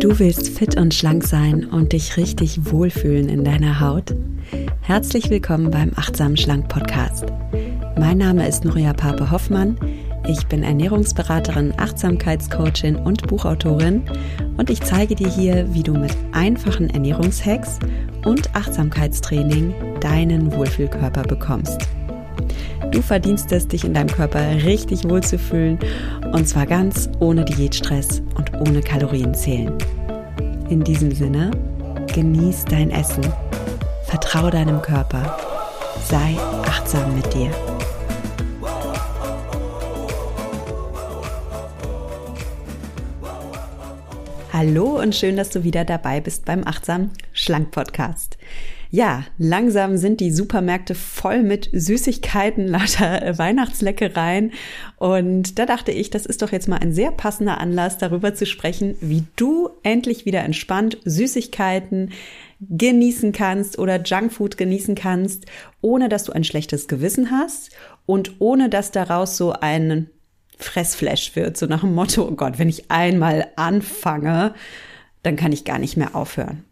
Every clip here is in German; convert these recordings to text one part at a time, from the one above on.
Du willst fit und schlank sein und dich richtig wohlfühlen in deiner Haut? Herzlich willkommen beim Achtsam Schlank Podcast. Mein Name ist Nuria Pape Hoffmann. Ich bin Ernährungsberaterin, Achtsamkeitscoachin und Buchautorin und ich zeige dir hier, wie du mit einfachen Ernährungshacks und Achtsamkeitstraining deinen Wohlfühlkörper bekommst. Du verdienst es, dich in deinem Körper richtig wohlzufühlen und zwar ganz ohne Diätstress und ohne Kalorienzählen. In diesem Sinne, genieß dein Essen, vertraue deinem Körper, sei achtsam mit dir. Hallo und schön, dass du wieder dabei bist beim Achtsam Schlank Podcast. Ja, langsam sind die Supermärkte voll mit Süßigkeiten, lauter Weihnachtsleckereien. Und da dachte ich, das ist doch jetzt mal ein sehr passender Anlass, darüber zu sprechen, wie du endlich wieder entspannt Süßigkeiten genießen kannst oder Junkfood genießen kannst, ohne dass du ein schlechtes Gewissen hast und ohne dass daraus so ein Fressflash wird, so nach dem Motto, oh Gott, wenn ich einmal anfange, dann kann ich gar nicht mehr aufhören.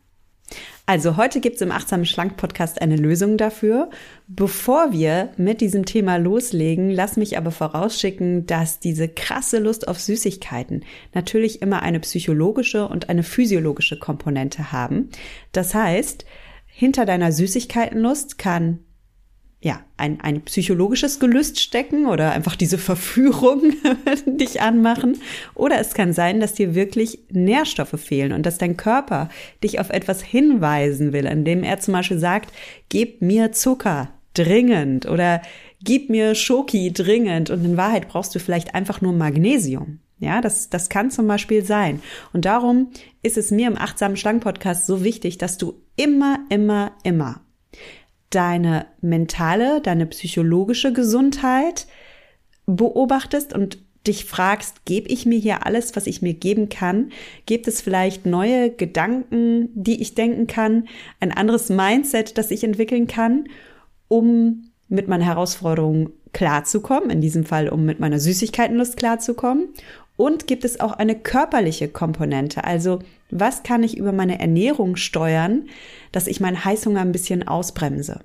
Also heute gibt es im Achtsam Schlank Podcast eine Lösung dafür. Bevor wir mit diesem Thema loslegen, lass mich aber vorausschicken, dass diese krasse Lust auf Süßigkeiten natürlich immer eine psychologische und eine physiologische Komponente haben. Das heißt, hinter deiner Süßigkeitenlust kann ja, ein, ein psychologisches Gelüst stecken oder einfach diese Verführung dich anmachen. Oder es kann sein, dass dir wirklich Nährstoffe fehlen und dass dein Körper dich auf etwas hinweisen will, indem er zum Beispiel sagt, gib mir Zucker dringend oder gib mir Schoki dringend und in Wahrheit brauchst du vielleicht einfach nur Magnesium. Ja, das, das kann zum Beispiel sein. Und darum ist es mir im Achtsamen Schlangen Podcast so wichtig, dass du immer, immer, immer deine mentale, deine psychologische Gesundheit beobachtest und dich fragst, gebe ich mir hier alles, was ich mir geben kann? Gibt es vielleicht neue Gedanken, die ich denken kann, ein anderes Mindset, das ich entwickeln kann, um mit meiner Herausforderung klarzukommen, in diesem Fall, um mit meiner Süßigkeitenlust klarzukommen? Und gibt es auch eine körperliche Komponente? Also, was kann ich über meine Ernährung steuern, dass ich meinen Heißhunger ein bisschen ausbremse?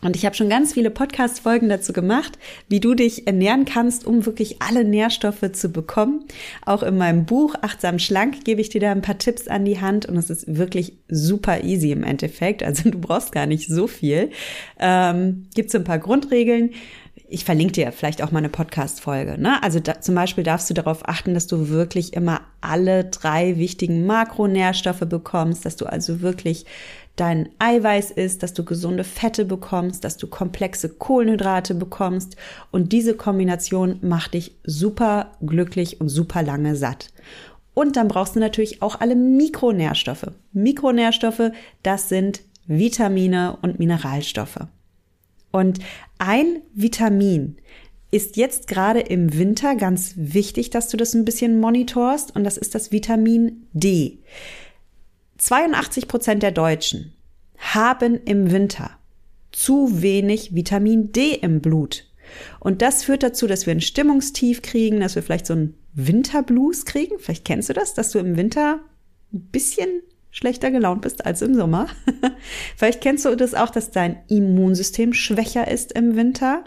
Und ich habe schon ganz viele Podcast-Folgen dazu gemacht, wie du dich ernähren kannst, um wirklich alle Nährstoffe zu bekommen. Auch in meinem Buch Achtsam Schlank gebe ich dir da ein paar Tipps an die Hand und es ist wirklich super easy im Endeffekt. Also du brauchst gar nicht so viel. Ähm, Gibt so ein paar Grundregeln. Ich verlinke dir vielleicht auch mal eine Podcast-Folge. Ne? Also da, zum Beispiel darfst du darauf achten, dass du wirklich immer alle drei wichtigen Makronährstoffe bekommst, dass du also wirklich dein Eiweiß isst, dass du gesunde Fette bekommst, dass du komplexe Kohlenhydrate bekommst und diese Kombination macht dich super glücklich und super lange satt. Und dann brauchst du natürlich auch alle Mikronährstoffe. Mikronährstoffe, das sind Vitamine und Mineralstoffe. Und ein Vitamin ist jetzt gerade im Winter ganz wichtig, dass du das ein bisschen monitorst und das ist das Vitamin D. 82 Prozent der Deutschen haben im Winter zu wenig Vitamin D im Blut. Und das führt dazu, dass wir ein Stimmungstief kriegen, dass wir vielleicht so ein Winterblues kriegen. Vielleicht kennst du das, dass du im Winter ein bisschen schlechter gelaunt bist als im Sommer. Vielleicht kennst du das auch, dass dein Immunsystem schwächer ist im Winter.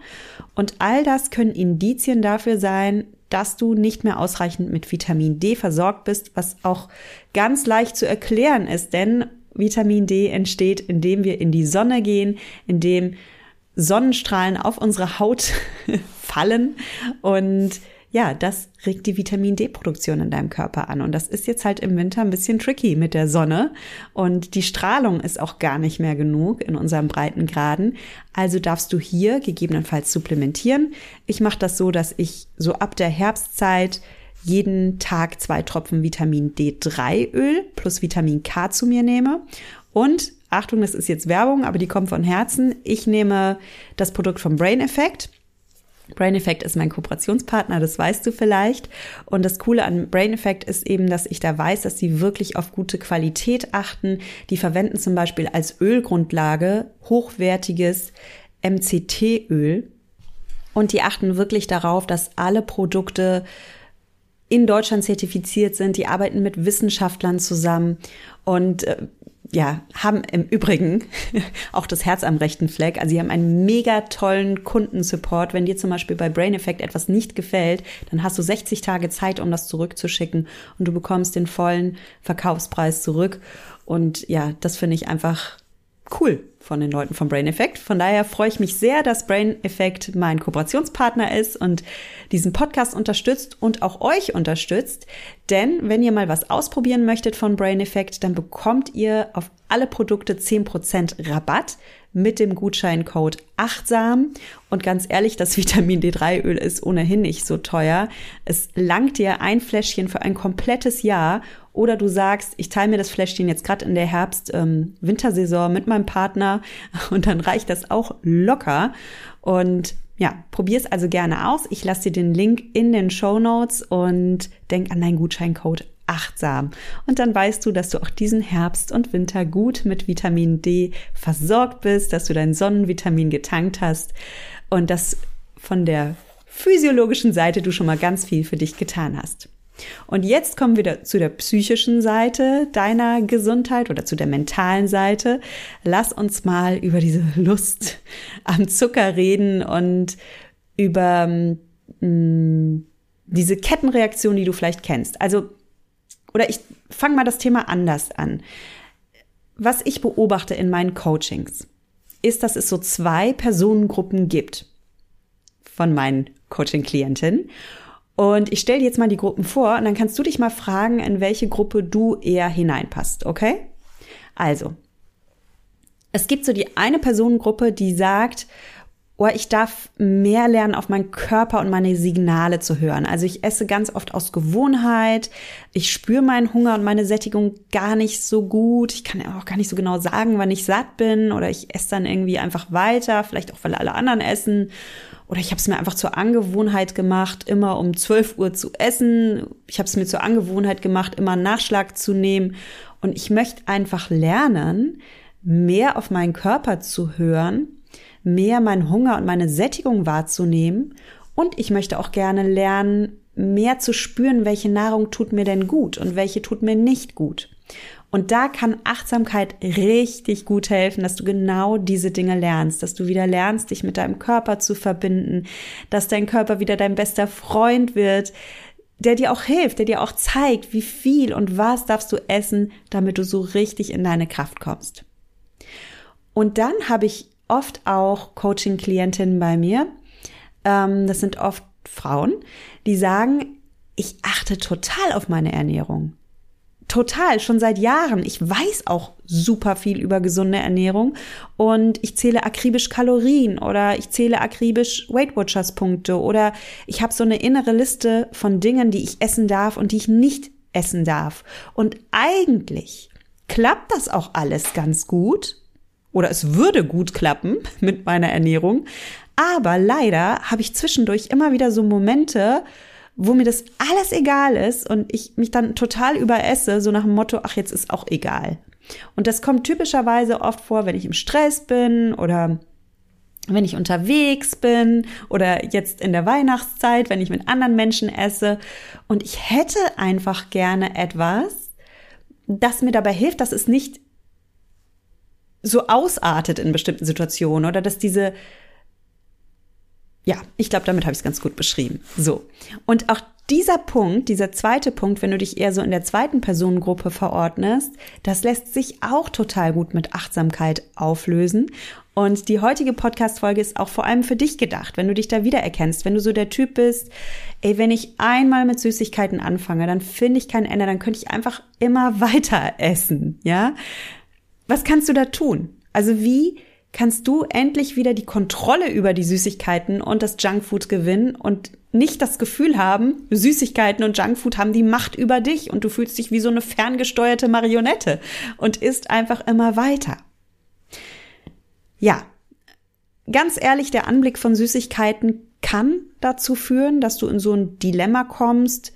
Und all das können Indizien dafür sein, dass du nicht mehr ausreichend mit Vitamin D versorgt bist, was auch ganz leicht zu erklären ist, denn Vitamin D entsteht, indem wir in die Sonne gehen, indem Sonnenstrahlen auf unsere Haut fallen und ja, das regt die Vitamin D-Produktion in deinem Körper an. Und das ist jetzt halt im Winter ein bisschen tricky mit der Sonne. Und die Strahlung ist auch gar nicht mehr genug in unserem Breitengraden. Also darfst du hier gegebenenfalls supplementieren. Ich mache das so, dass ich so ab der Herbstzeit jeden Tag zwei Tropfen Vitamin D3 Öl plus Vitamin K zu mir nehme. Und Achtung, das ist jetzt Werbung, aber die kommt von Herzen. Ich nehme das Produkt vom Brain Effect. Brain Effect ist mein Kooperationspartner, das weißt du vielleicht. Und das Coole an Brain Effect ist eben, dass ich da weiß, dass sie wirklich auf gute Qualität achten. Die verwenden zum Beispiel als Ölgrundlage hochwertiges MCT-Öl. Und die achten wirklich darauf, dass alle Produkte in Deutschland zertifiziert sind, die arbeiten mit Wissenschaftlern zusammen und äh, ja, haben im Übrigen auch das Herz am rechten Fleck. Also sie haben einen mega tollen Kundensupport. Wenn dir zum Beispiel bei Brain Effect etwas nicht gefällt, dann hast du 60 Tage Zeit, um das zurückzuschicken und du bekommst den vollen Verkaufspreis zurück. Und ja, das finde ich einfach cool von den Leuten vom Brain Effect. Von daher freue ich mich sehr, dass Brain Effect mein Kooperationspartner ist und diesen Podcast unterstützt und auch euch unterstützt. Denn wenn ihr mal was ausprobieren möchtet von Brain Effect, dann bekommt ihr auf alle Produkte 10% Rabatt mit dem Gutscheincode achtsam. Und ganz ehrlich, das Vitamin D3-Öl ist ohnehin nicht so teuer. Es langt dir ein Fläschchen für ein komplettes Jahr. Oder du sagst, ich teile mir das Fläschchen jetzt gerade in der Herbst-Wintersaison ähm, mit meinem Partner und dann reicht das auch locker. Und ja, probier's also gerne aus. Ich lasse dir den Link in den Show Notes und denk an deinen Gutscheincode achtsam. Und dann weißt du, dass du auch diesen Herbst und Winter gut mit Vitamin D versorgt bist, dass du dein Sonnenvitamin getankt hast und dass von der physiologischen Seite du schon mal ganz viel für dich getan hast. Und jetzt kommen wir zu der psychischen Seite deiner Gesundheit oder zu der mentalen Seite. Lass uns mal über diese Lust am Zucker reden und über mh, mm, diese Kettenreaktion, die du vielleicht kennst. Also oder ich fange mal das Thema anders an. Was ich beobachte in meinen Coachings, ist, dass es so zwei Personengruppen gibt von meinen Coaching-Klientinnen. Und ich stelle dir jetzt mal die Gruppen vor und dann kannst du dich mal fragen, in welche Gruppe du eher hineinpasst, okay? Also, es gibt so die eine Personengruppe, die sagt, oh, ich darf mehr lernen, auf meinen Körper und meine Signale zu hören. Also ich esse ganz oft aus Gewohnheit. Ich spüre meinen Hunger und meine Sättigung gar nicht so gut. Ich kann auch gar nicht so genau sagen, wann ich satt bin oder ich esse dann irgendwie einfach weiter, vielleicht auch, weil alle anderen essen. Oder ich habe es mir einfach zur Angewohnheit gemacht, immer um 12 Uhr zu essen. Ich habe es mir zur Angewohnheit gemacht, immer Nachschlag zu nehmen. Und ich möchte einfach lernen, mehr auf meinen Körper zu hören mehr meinen Hunger und meine Sättigung wahrzunehmen. Und ich möchte auch gerne lernen, mehr zu spüren, welche Nahrung tut mir denn gut und welche tut mir nicht gut. Und da kann Achtsamkeit richtig gut helfen, dass du genau diese Dinge lernst, dass du wieder lernst, dich mit deinem Körper zu verbinden, dass dein Körper wieder dein bester Freund wird, der dir auch hilft, der dir auch zeigt, wie viel und was darfst du essen, damit du so richtig in deine Kraft kommst. Und dann habe ich oft auch Coaching-Klientinnen bei mir. Ähm, das sind oft Frauen, die sagen, ich achte total auf meine Ernährung. Total, schon seit Jahren. Ich weiß auch super viel über gesunde Ernährung und ich zähle akribisch Kalorien oder ich zähle akribisch Weight Watchers Punkte oder ich habe so eine innere Liste von Dingen, die ich essen darf und die ich nicht essen darf. Und eigentlich klappt das auch alles ganz gut, oder es würde gut klappen mit meiner Ernährung. Aber leider habe ich zwischendurch immer wieder so Momente, wo mir das alles egal ist und ich mich dann total überesse, so nach dem Motto, ach, jetzt ist auch egal. Und das kommt typischerweise oft vor, wenn ich im Stress bin oder wenn ich unterwegs bin oder jetzt in der Weihnachtszeit, wenn ich mit anderen Menschen esse. Und ich hätte einfach gerne etwas, das mir dabei hilft, dass es nicht so ausartet in bestimmten Situationen oder dass diese ja, ich glaube, damit habe ich es ganz gut beschrieben. So. Und auch dieser Punkt, dieser zweite Punkt, wenn du dich eher so in der zweiten Personengruppe verordnest, das lässt sich auch total gut mit Achtsamkeit auflösen. Und die heutige Podcast-Folge ist auch vor allem für dich gedacht, wenn du dich da wiedererkennst, wenn du so der Typ bist, ey, wenn ich einmal mit Süßigkeiten anfange, dann finde ich kein Ende, dann könnte ich einfach immer weiter essen, ja? Was kannst du da tun? Also wie kannst du endlich wieder die Kontrolle über die Süßigkeiten und das Junkfood gewinnen und nicht das Gefühl haben, Süßigkeiten und Junkfood haben die Macht über dich und du fühlst dich wie so eine ferngesteuerte Marionette und isst einfach immer weiter. Ja, ganz ehrlich, der Anblick von Süßigkeiten kann dazu führen, dass du in so ein Dilemma kommst.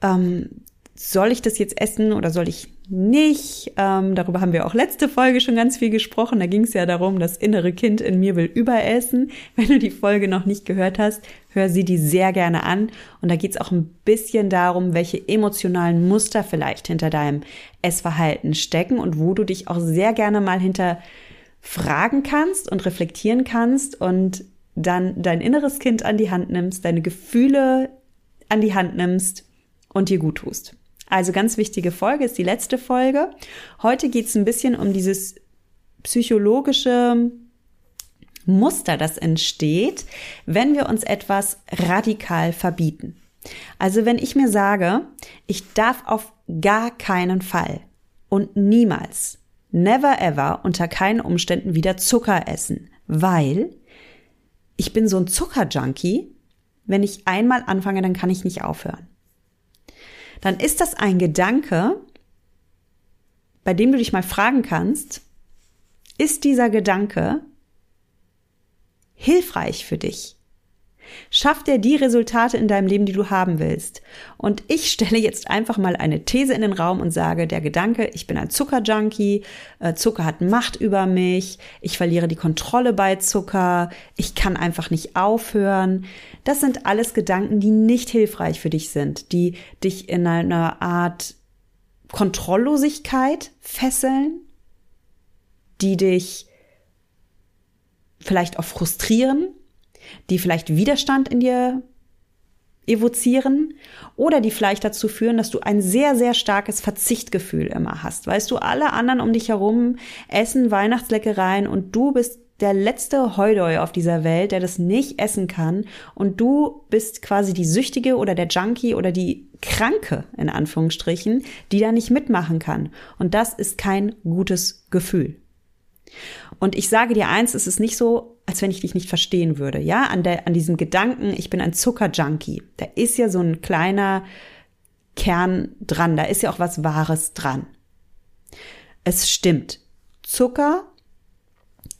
Ähm, soll ich das jetzt essen oder soll ich nicht. Ähm, darüber haben wir auch letzte Folge schon ganz viel gesprochen. Da ging es ja darum, das innere Kind in mir will überessen. Wenn du die Folge noch nicht gehört hast, hör sie die sehr gerne an. Und da geht es auch ein bisschen darum, welche emotionalen Muster vielleicht hinter deinem Essverhalten stecken und wo du dich auch sehr gerne mal hinter fragen kannst und reflektieren kannst und dann dein inneres Kind an die Hand nimmst, deine Gefühle an die Hand nimmst und dir gut tust. Also ganz wichtige Folge ist die letzte Folge. Heute geht es ein bisschen um dieses psychologische Muster, das entsteht, wenn wir uns etwas radikal verbieten. Also wenn ich mir sage, ich darf auf gar keinen Fall und niemals, never ever, unter keinen Umständen wieder Zucker essen, weil ich bin so ein Zuckerjunkie, wenn ich einmal anfange, dann kann ich nicht aufhören dann ist das ein Gedanke, bei dem du dich mal fragen kannst, ist dieser Gedanke hilfreich für dich? Schafft er die Resultate in deinem Leben, die du haben willst? Und ich stelle jetzt einfach mal eine These in den Raum und sage, der Gedanke, ich bin ein Zuckerjunkie, äh, Zucker hat Macht über mich, ich verliere die Kontrolle bei Zucker, ich kann einfach nicht aufhören. Das sind alles Gedanken, die nicht hilfreich für dich sind, die dich in einer Art Kontrolllosigkeit fesseln, die dich vielleicht auch frustrieren, die vielleicht Widerstand in dir evozieren oder die vielleicht dazu führen, dass du ein sehr, sehr starkes Verzichtgefühl immer hast. Weißt du, alle anderen um dich herum essen Weihnachtsleckereien und du bist der letzte Heudoi auf dieser Welt, der das nicht essen kann und du bist quasi die Süchtige oder der Junkie oder die Kranke in Anführungsstrichen, die da nicht mitmachen kann. Und das ist kein gutes Gefühl. Und ich sage dir eins, es ist nicht so, als wenn ich dich nicht verstehen würde. Ja, an, der, an diesem Gedanken, ich bin ein Zuckerjunkie. Da ist ja so ein kleiner Kern dran. Da ist ja auch was Wahres dran. Es stimmt. Zucker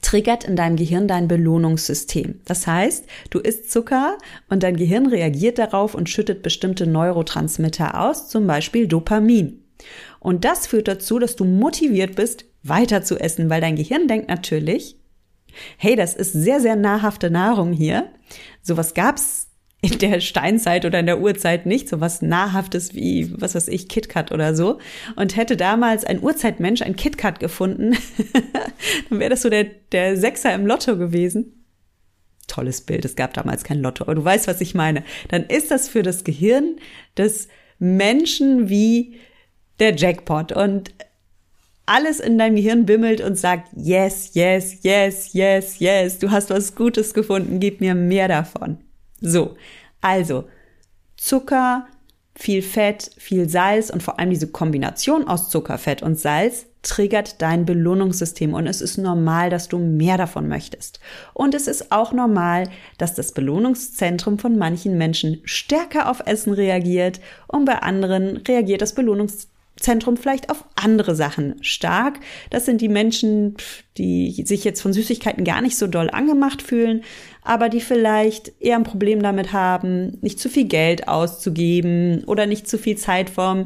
triggert in deinem Gehirn dein Belohnungssystem. Das heißt, du isst Zucker und dein Gehirn reagiert darauf und schüttet bestimmte Neurotransmitter aus, zum Beispiel Dopamin. Und das führt dazu, dass du motiviert bist, weiter zu essen, weil dein Gehirn denkt natürlich, hey, das ist sehr, sehr nahrhafte Nahrung hier. Sowas gab's in der Steinzeit oder in der Urzeit nicht, sowas nahrhaftes wie, was weiß ich, KitKat oder so. Und hätte damals ein Urzeitmensch ein KitKat gefunden, dann wäre das so der, der Sechser im Lotto gewesen. Tolles Bild, es gab damals kein Lotto, aber du weißt, was ich meine. Dann ist das für das Gehirn des Menschen wie der Jackpot. Und alles in deinem Gehirn bimmelt und sagt, yes, yes, yes, yes, yes, du hast was Gutes gefunden, gib mir mehr davon. So, also Zucker, viel Fett, viel Salz und vor allem diese Kombination aus Zucker, Fett und Salz triggert dein Belohnungssystem und es ist normal, dass du mehr davon möchtest. Und es ist auch normal, dass das Belohnungszentrum von manchen Menschen stärker auf Essen reagiert und bei anderen reagiert das Belohnungszentrum Zentrum vielleicht auf andere Sachen stark. Das sind die Menschen, die sich jetzt von Süßigkeiten gar nicht so doll angemacht fühlen, aber die vielleicht eher ein Problem damit haben, nicht zu viel Geld auszugeben oder nicht zu viel Zeit vorm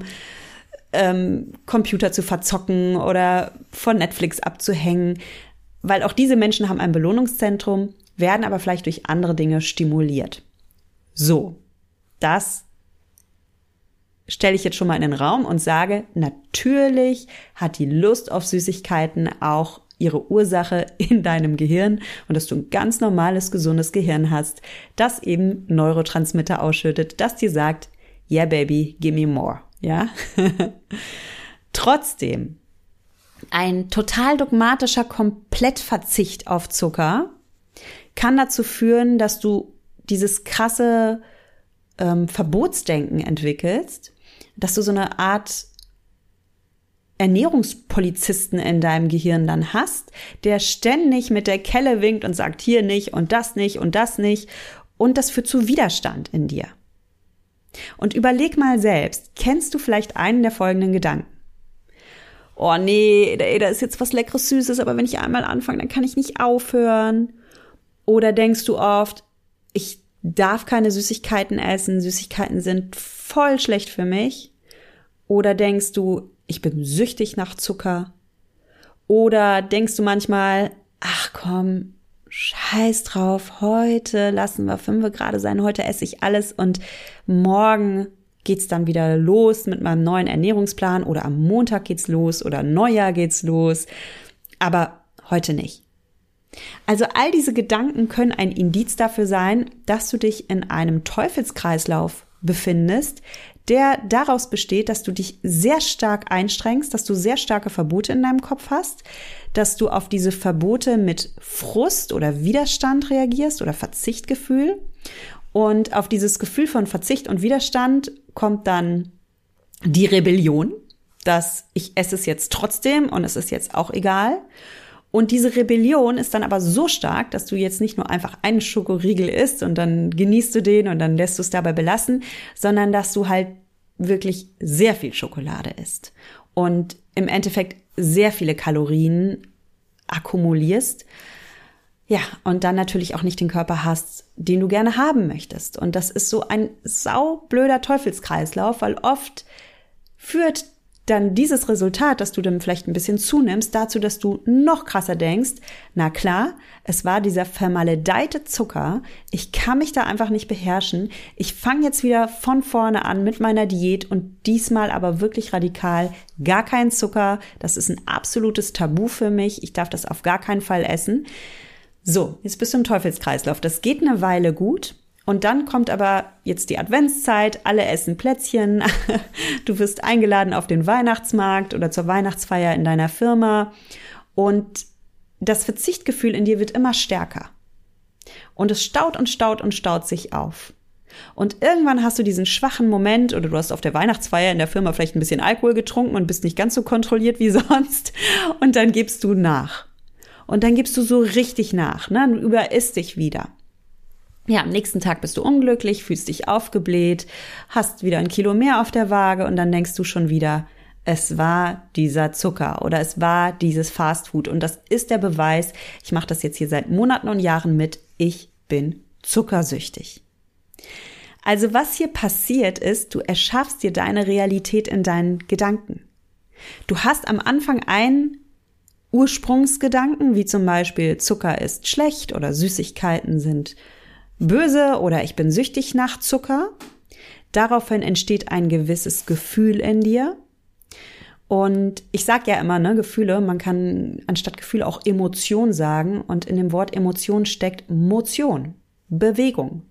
ähm, Computer zu verzocken oder von Netflix abzuhängen, weil auch diese Menschen haben ein Belohnungszentrum, werden aber vielleicht durch andere Dinge stimuliert. So, das stelle ich jetzt schon mal in den Raum und sage, natürlich hat die Lust auf Süßigkeiten auch ihre Ursache in deinem Gehirn und dass du ein ganz normales, gesundes Gehirn hast, das eben Neurotransmitter ausschüttet, das dir sagt, yeah baby, give me more, ja? Trotzdem, ein total dogmatischer Komplettverzicht auf Zucker kann dazu führen, dass du dieses krasse ähm, Verbotsdenken entwickelst dass du so eine Art Ernährungspolizisten in deinem Gehirn dann hast, der ständig mit der Kelle winkt und sagt hier nicht und das nicht und das nicht und das führt zu Widerstand in dir. Und überleg mal selbst, kennst du vielleicht einen der folgenden Gedanken? Oh nee, da ist jetzt was leckeres Süßes, aber wenn ich einmal anfange, dann kann ich nicht aufhören. Oder denkst du oft, darf keine Süßigkeiten essen, Süßigkeiten sind voll schlecht für mich? Oder denkst du, ich bin süchtig nach Zucker? Oder denkst du manchmal, ach komm, scheiß drauf, heute lassen wir fünf gerade sein, heute esse ich alles und morgen geht's dann wieder los mit meinem neuen Ernährungsplan oder am Montag geht's los oder Neujahr geht's los, aber heute nicht. Also all diese Gedanken können ein Indiz dafür sein, dass du dich in einem Teufelskreislauf befindest, der daraus besteht, dass du dich sehr stark einstrengst, dass du sehr starke Verbote in deinem Kopf hast, dass du auf diese Verbote mit Frust oder Widerstand reagierst oder Verzichtgefühl. Und auf dieses Gefühl von Verzicht und Widerstand kommt dann die Rebellion, dass ich esse es jetzt trotzdem und es ist jetzt auch egal. Und diese Rebellion ist dann aber so stark, dass du jetzt nicht nur einfach einen Schokoriegel isst und dann genießt du den und dann lässt du es dabei belassen, sondern dass du halt wirklich sehr viel Schokolade isst und im Endeffekt sehr viele Kalorien akkumulierst. Ja, und dann natürlich auch nicht den Körper hast, den du gerne haben möchtest. Und das ist so ein saublöder Teufelskreislauf, weil oft führt dann dieses Resultat, dass du dann vielleicht ein bisschen zunimmst, dazu, dass du noch krasser denkst, na klar, es war dieser vermaledeite Zucker, ich kann mich da einfach nicht beherrschen, ich fange jetzt wieder von vorne an mit meiner Diät und diesmal aber wirklich radikal, gar kein Zucker, das ist ein absolutes Tabu für mich, ich darf das auf gar keinen Fall essen. So, jetzt bist du im Teufelskreislauf, das geht eine Weile gut, und dann kommt aber jetzt die Adventszeit, alle essen Plätzchen, du wirst eingeladen auf den Weihnachtsmarkt oder zur Weihnachtsfeier in deiner Firma und das Verzichtgefühl in dir wird immer stärker. Und es staut und staut und staut sich auf. Und irgendwann hast du diesen schwachen Moment oder du hast auf der Weihnachtsfeier in der Firma vielleicht ein bisschen Alkohol getrunken und bist nicht ganz so kontrolliert wie sonst und dann gibst du nach. Und dann gibst du so richtig nach, ne? Du überisst dich wieder ja, am nächsten Tag bist du unglücklich, fühlst dich aufgebläht, hast wieder ein Kilo mehr auf der Waage und dann denkst du schon wieder, es war dieser Zucker oder es war dieses Fastfood. Und das ist der Beweis, ich mache das jetzt hier seit Monaten und Jahren mit, ich bin zuckersüchtig. Also was hier passiert ist, du erschaffst dir deine Realität in deinen Gedanken. Du hast am Anfang einen Ursprungsgedanken, wie zum Beispiel Zucker ist schlecht oder Süßigkeiten sind böse oder ich bin süchtig nach Zucker. Daraufhin entsteht ein gewisses Gefühl in dir. Und ich sage ja immer, ne, Gefühle, man kann anstatt Gefühle auch Emotion sagen. Und in dem Wort Emotion steckt Motion, Bewegung.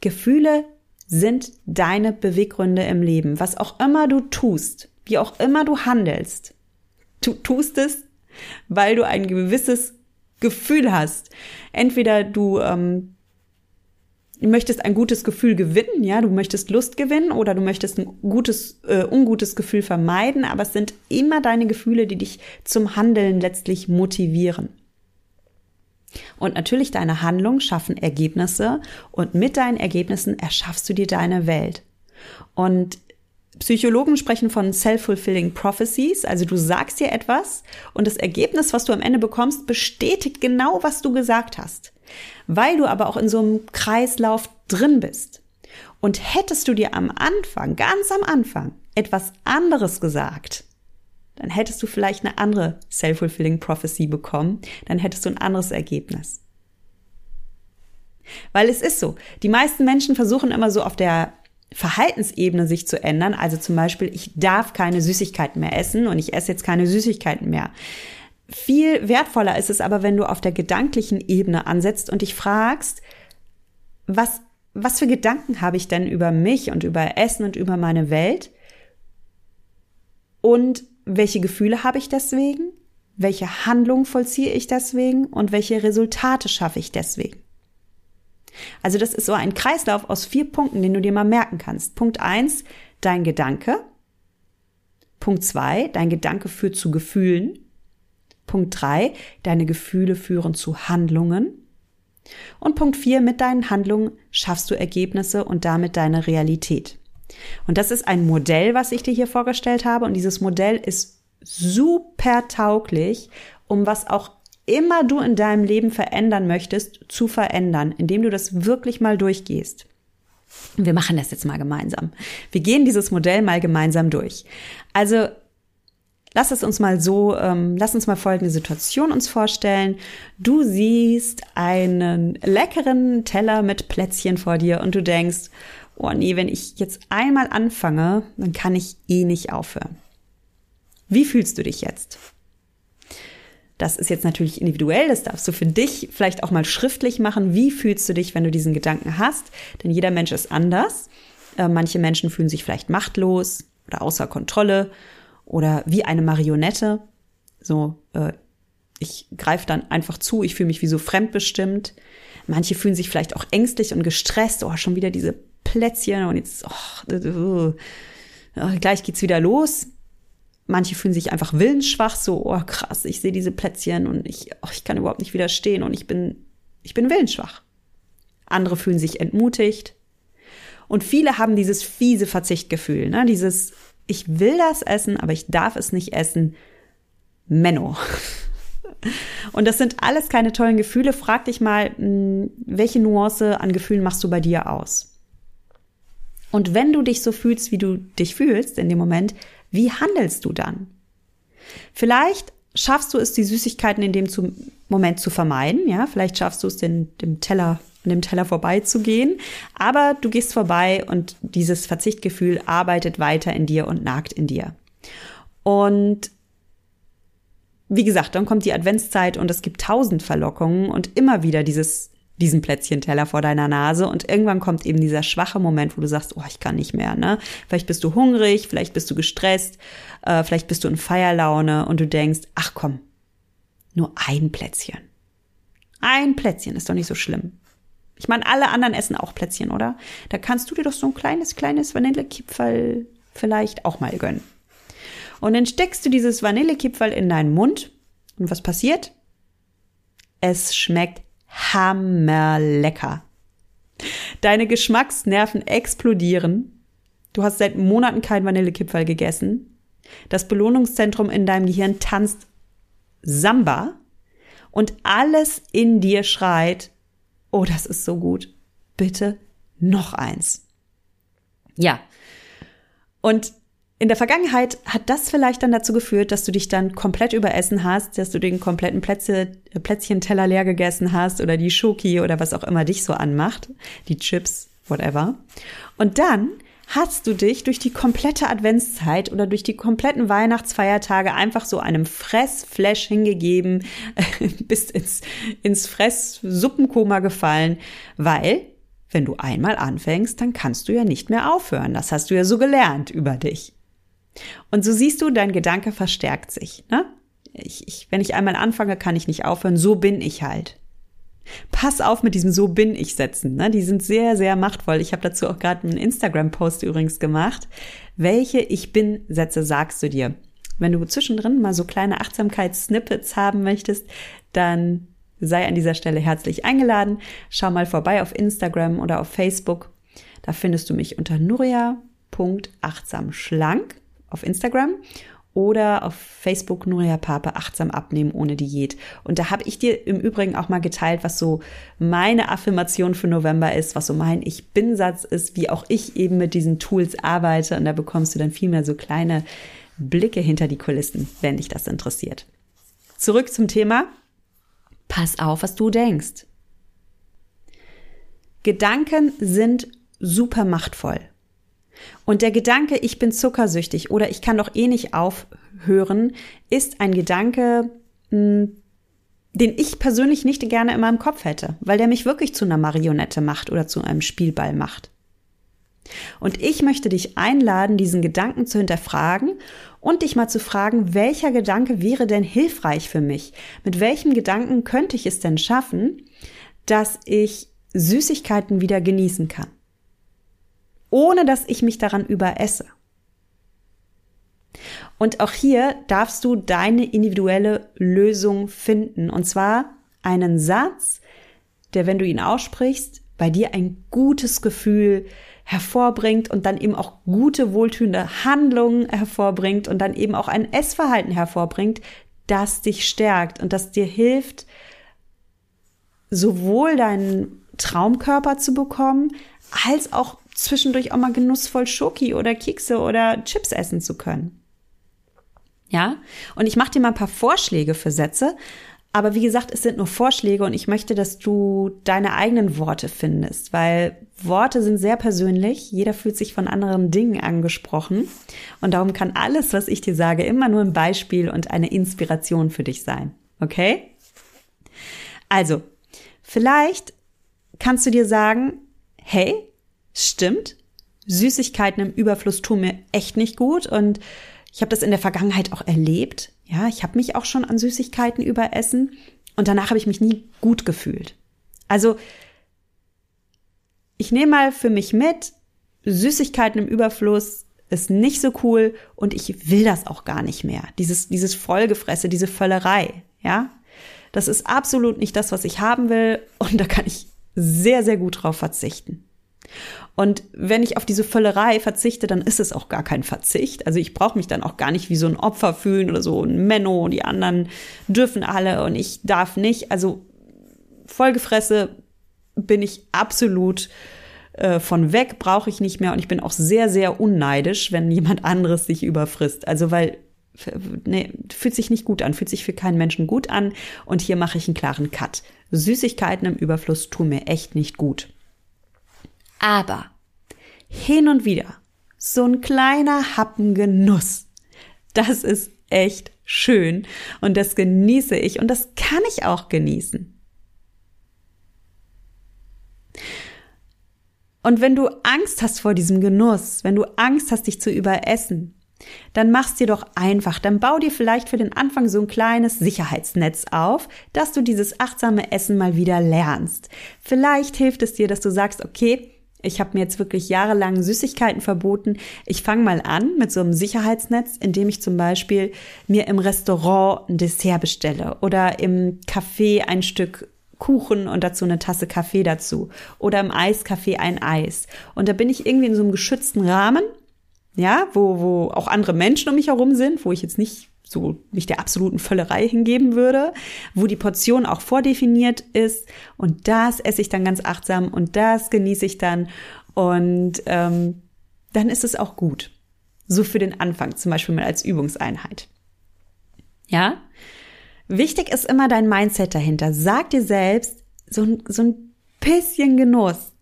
Gefühle sind deine Beweggründe im Leben. Was auch immer du tust, wie auch immer du handelst, du tust es, weil du ein gewisses Gefühl hast. Entweder du ähm, du möchtest ein gutes Gefühl gewinnen, ja, du möchtest Lust gewinnen oder du möchtest ein gutes, äh, ungutes Gefühl vermeiden, aber es sind immer deine Gefühle, die dich zum Handeln letztlich motivieren. Und natürlich deine Handlungen schaffen Ergebnisse und mit deinen Ergebnissen erschaffst du dir deine Welt. Und Psychologen sprechen von self-fulfilling prophecies, also du sagst dir etwas und das Ergebnis, was du am Ende bekommst, bestätigt genau, was du gesagt hast. Weil du aber auch in so einem Kreislauf drin bist. Und hättest du dir am Anfang, ganz am Anfang, etwas anderes gesagt, dann hättest du vielleicht eine andere self-fulfilling prophecy bekommen, dann hättest du ein anderes Ergebnis. Weil es ist so, die meisten Menschen versuchen immer so auf der Verhaltensebene sich zu ändern. Also zum Beispiel, ich darf keine Süßigkeiten mehr essen und ich esse jetzt keine Süßigkeiten mehr. Viel wertvoller ist es aber, wenn du auf der gedanklichen Ebene ansetzt und dich fragst, was, was für Gedanken habe ich denn über mich und über Essen und über meine Welt? Und welche Gefühle habe ich deswegen? Welche Handlung vollziehe ich deswegen? Und welche Resultate schaffe ich deswegen? Also das ist so ein Kreislauf aus vier Punkten, den du dir mal merken kannst. Punkt eins, dein Gedanke. Punkt zwei, dein Gedanke führt zu Gefühlen. Punkt drei, deine Gefühle führen zu Handlungen. Und Punkt vier, mit deinen Handlungen schaffst du Ergebnisse und damit deine Realität. Und das ist ein Modell, was ich dir hier vorgestellt habe. Und dieses Modell ist super tauglich, um was auch immer du in deinem Leben verändern möchtest, zu verändern, indem du das wirklich mal durchgehst. Wir machen das jetzt mal gemeinsam. Wir gehen dieses Modell mal gemeinsam durch. Also Lass es uns mal so, ähm, lass uns mal folgende Situation uns vorstellen. Du siehst einen leckeren Teller mit Plätzchen vor dir und du denkst, oh nee, wenn ich jetzt einmal anfange, dann kann ich eh nicht aufhören. Wie fühlst du dich jetzt? Das ist jetzt natürlich individuell, das darfst du für dich vielleicht auch mal schriftlich machen. Wie fühlst du dich, wenn du diesen Gedanken hast? Denn jeder Mensch ist anders. Äh, manche Menschen fühlen sich vielleicht machtlos oder außer Kontrolle oder wie eine Marionette. So, äh, ich greife dann einfach zu, ich fühle mich wie so fremdbestimmt. Manche fühlen sich vielleicht auch ängstlich und gestresst. Oh, schon wieder diese Plätzchen und jetzt, oh, uh, uh, gleich geht's wieder los. Manche fühlen sich einfach willensschwach, so, oh krass, ich sehe diese Plätzchen und ich, oh, ich kann überhaupt nicht widerstehen und ich bin, ich bin willensschwach. Andere fühlen sich entmutigt. Und viele haben dieses fiese Verzichtgefühl, ne? dieses, ich will das essen, aber ich darf es nicht essen. Menno. Und das sind alles keine tollen Gefühle. Frag dich mal, hm, welche Nuance an Gefühlen machst du bei dir aus? Und wenn du dich so fühlst, wie du dich fühlst in dem Moment, wie handelst du dann? Vielleicht schaffst du es, die Süßigkeiten in dem Moment zu vermeiden, ja, vielleicht schaffst du es, den, dem Teller, an dem Teller vorbeizugehen, aber du gehst vorbei und dieses Verzichtgefühl arbeitet weiter in dir und nagt in dir. Und wie gesagt, dann kommt die Adventszeit und es gibt tausend Verlockungen und immer wieder dieses diesen Plätzchenteller vor deiner Nase und irgendwann kommt eben dieser schwache Moment, wo du sagst, oh, ich kann nicht mehr, ne? Vielleicht bist du hungrig, vielleicht bist du gestresst, äh, vielleicht bist du in Feierlaune und du denkst, ach komm, nur ein Plätzchen. Ein Plätzchen ist doch nicht so schlimm. Ich meine, alle anderen essen auch Plätzchen, oder? Da kannst du dir doch so ein kleines, kleines Vanillekipferl vielleicht auch mal gönnen. Und dann steckst du dieses Vanillekipferl in deinen Mund und was passiert? Es schmeckt hammerlecker. Deine Geschmacksnerven explodieren. Du hast seit Monaten kein Vanillekipferl gegessen. Das Belohnungszentrum in deinem Gehirn tanzt Samba und alles in dir schreit, oh, das ist so gut. Bitte noch eins. Ja. Und in der Vergangenheit hat das vielleicht dann dazu geführt, dass du dich dann komplett überessen hast, dass du den kompletten Plätze, Plätzchenteller leer gegessen hast oder die Schoki oder was auch immer dich so anmacht, die Chips, whatever. Und dann hast du dich durch die komplette Adventszeit oder durch die kompletten Weihnachtsfeiertage einfach so einem Fressflash hingegeben, bist ins, ins Fress-Suppenkoma gefallen, weil wenn du einmal anfängst, dann kannst du ja nicht mehr aufhören. Das hast du ja so gelernt über dich. Und so siehst du, dein Gedanke verstärkt sich. Ne? Ich, ich, wenn ich einmal anfange, kann ich nicht aufhören. So bin ich halt. Pass auf mit diesem So bin ich Sätzen. Ne? Die sind sehr, sehr machtvoll. Ich habe dazu auch gerade einen Instagram-Post übrigens gemacht. Welche Ich bin Sätze sagst du dir? Wenn du zwischendrin mal so kleine Achtsamkeits-Snippets haben möchtest, dann sei an dieser Stelle herzlich eingeladen. Schau mal vorbei auf Instagram oder auf Facebook. Da findest du mich unter nuria.achtsamschlank auf Instagram oder auf Facebook Nuria Pape achtsam abnehmen ohne Diät. Und da habe ich dir im Übrigen auch mal geteilt, was so meine Affirmation für November ist, was so mein Ich bin Satz ist, wie auch ich eben mit diesen Tools arbeite. Und da bekommst du dann viel mehr so kleine Blicke hinter die Kulissen, wenn dich das interessiert. Zurück zum Thema. Pass auf, was du denkst. Gedanken sind super machtvoll. Und der Gedanke, ich bin zuckersüchtig oder ich kann doch eh nicht aufhören, ist ein Gedanke, hm, den ich persönlich nicht gerne in meinem Kopf hätte, weil der mich wirklich zu einer Marionette macht oder zu einem Spielball macht. Und ich möchte dich einladen, diesen Gedanken zu hinterfragen und dich mal zu fragen, welcher Gedanke wäre denn hilfreich für mich? Mit welchem Gedanken könnte ich es denn schaffen, dass ich Süßigkeiten wieder genießen kann? Ohne dass ich mich daran überesse. Und auch hier darfst du deine individuelle Lösung finden. Und zwar einen Satz, der, wenn du ihn aussprichst, bei dir ein gutes Gefühl hervorbringt und dann eben auch gute, wohltönende Handlungen hervorbringt und dann eben auch ein Essverhalten hervorbringt, das dich stärkt und das dir hilft, sowohl deinen Traumkörper zu bekommen, als auch zwischendurch auch mal genussvoll Schoki oder Kekse oder Chips essen zu können. Ja? Und ich mache dir mal ein paar Vorschläge für Sätze. Aber wie gesagt, es sind nur Vorschläge und ich möchte, dass du deine eigenen Worte findest, weil Worte sind sehr persönlich. Jeder fühlt sich von anderen Dingen angesprochen. Und darum kann alles, was ich dir sage, immer nur ein Beispiel und eine Inspiration für dich sein. Okay? Also, vielleicht kannst du dir sagen, hey, stimmt, Süßigkeiten im Überfluss tun mir echt nicht gut und ich habe das in der Vergangenheit auch erlebt. Ja, ich habe mich auch schon an Süßigkeiten überessen und danach habe ich mich nie gut gefühlt. Also ich nehme mal für mich mit, Süßigkeiten im Überfluss ist nicht so cool und ich will das auch gar nicht mehr. Dieses, dieses Vollgefresse, diese Völlerei, ja. Das ist absolut nicht das, was ich haben will und da kann ich sehr, sehr gut drauf verzichten. Und wenn ich auf diese Völlerei verzichte, dann ist es auch gar kein Verzicht. Also ich brauche mich dann auch gar nicht wie so ein Opfer fühlen oder so ein Menno und die anderen dürfen alle und ich darf nicht. Also Vollgefresse bin ich absolut äh, von weg, brauche ich nicht mehr und ich bin auch sehr, sehr unneidisch, wenn jemand anderes sich überfrisst. Also weil nee, fühlt sich nicht gut an, fühlt sich für keinen Menschen gut an und hier mache ich einen klaren Cut. Süßigkeiten im Überfluss tun mir echt nicht gut. Aber hin und wieder so ein kleiner Happen Genuss, das ist echt schön und das genieße ich und das kann ich auch genießen. Und wenn du Angst hast vor diesem Genuss, wenn du Angst hast, dich zu überessen, dann mach's dir doch einfach. Dann bau dir vielleicht für den Anfang so ein kleines Sicherheitsnetz auf, dass du dieses achtsame Essen mal wieder lernst. Vielleicht hilft es dir, dass du sagst, okay, ich habe mir jetzt wirklich jahrelang Süßigkeiten verboten. Ich fange mal an mit so einem Sicherheitsnetz, indem ich zum Beispiel mir im Restaurant ein Dessert bestelle oder im Café ein Stück Kuchen und dazu eine Tasse Kaffee dazu oder im Eiscafé ein Eis. Und da bin ich irgendwie in so einem geschützten Rahmen, ja, wo, wo auch andere Menschen um mich herum sind, wo ich jetzt nicht so mich der absoluten Völlerei hingeben würde, wo die Portion auch vordefiniert ist und das esse ich dann ganz achtsam und das genieße ich dann und ähm, dann ist es auch gut. So für den Anfang, zum Beispiel mal als Übungseinheit. Ja? Wichtig ist immer dein Mindset dahinter. Sag dir selbst, so ein, so ein bisschen Genuss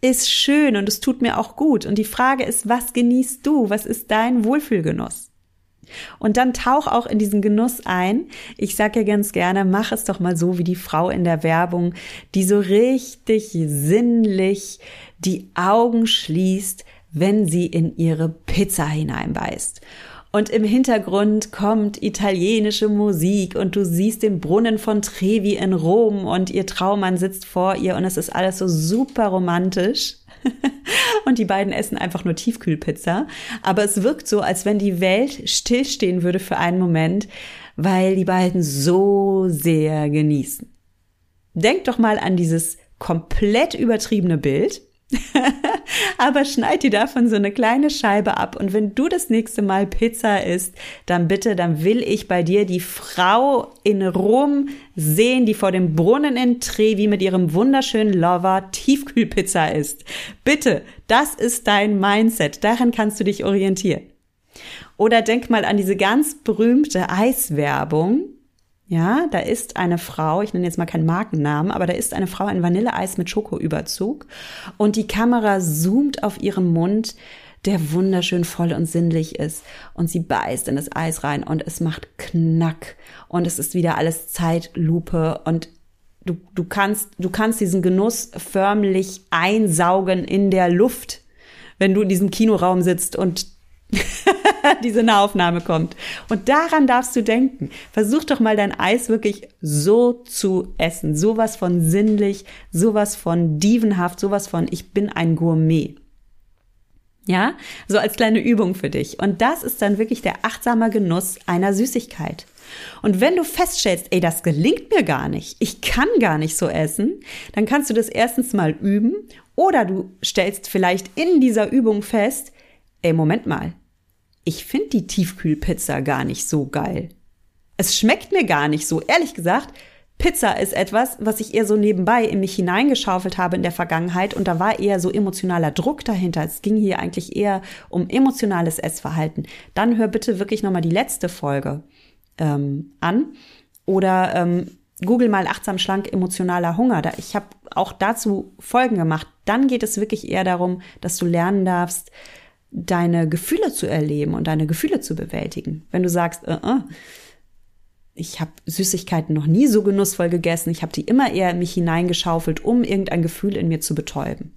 ist schön und es tut mir auch gut. Und die Frage ist, was genießt du? Was ist dein Wohlfühlgenuss? Und dann tauch auch in diesen Genuss ein. Ich sage ja ganz gerne, mach es doch mal so wie die Frau in der Werbung, die so richtig sinnlich die Augen schließt, wenn sie in ihre Pizza hineinbeißt und im Hintergrund kommt italienische Musik und du siehst den Brunnen von Trevi in Rom und ihr Traummann sitzt vor ihr und es ist alles so super romantisch. und die beiden essen einfach nur Tiefkühlpizza. Aber es wirkt so, als wenn die Welt stillstehen würde für einen Moment, weil die beiden so sehr genießen. Denk doch mal an dieses komplett übertriebene Bild Aber schneid dir davon so eine kleine Scheibe ab und wenn du das nächste Mal Pizza isst, dann bitte, dann will ich bei dir die Frau in Rom sehen, die vor dem Brunnen in Trevi mit ihrem wunderschönen Lover Tiefkühlpizza isst. Bitte, das ist dein Mindset. Daran kannst du dich orientieren. Oder denk mal an diese ganz berühmte Eiswerbung ja, da ist eine Frau, ich nenne jetzt mal keinen Markennamen, aber da ist eine Frau ein Vanilleeis mit Schokoüberzug und die Kamera zoomt auf ihren Mund, der wunderschön voll und sinnlich ist und sie beißt in das Eis rein und es macht Knack und es ist wieder alles Zeitlupe und du, du kannst, du kannst diesen Genuss förmlich einsaugen in der Luft, wenn du in diesem Kinoraum sitzt und diese Nahaufnahme kommt. Und daran darfst du denken. Versuch doch mal dein Eis wirklich so zu essen. Sowas von sinnlich, sowas von dievenhaft, sowas von ich bin ein Gourmet. Ja, so als kleine Übung für dich. Und das ist dann wirklich der achtsame Genuss einer Süßigkeit. Und wenn du feststellst, ey, das gelingt mir gar nicht, ich kann gar nicht so essen, dann kannst du das erstens mal üben oder du stellst vielleicht in dieser Übung fest, ey, Moment mal, ich finde die Tiefkühlpizza gar nicht so geil. Es schmeckt mir gar nicht so. Ehrlich gesagt, Pizza ist etwas, was ich eher so nebenbei in mich hineingeschaufelt habe in der Vergangenheit und da war eher so emotionaler Druck dahinter. Es ging hier eigentlich eher um emotionales Essverhalten. Dann hör bitte wirklich nochmal die letzte Folge ähm, an oder ähm, Google mal achtsam schlank emotionaler Hunger. Da, ich habe auch dazu Folgen gemacht. Dann geht es wirklich eher darum, dass du lernen darfst, deine Gefühle zu erleben und deine Gefühle zu bewältigen. Wenn du sagst, uh -uh, ich habe Süßigkeiten noch nie so genussvoll gegessen, ich habe die immer eher in mich hineingeschaufelt, um irgendein Gefühl in mir zu betäuben.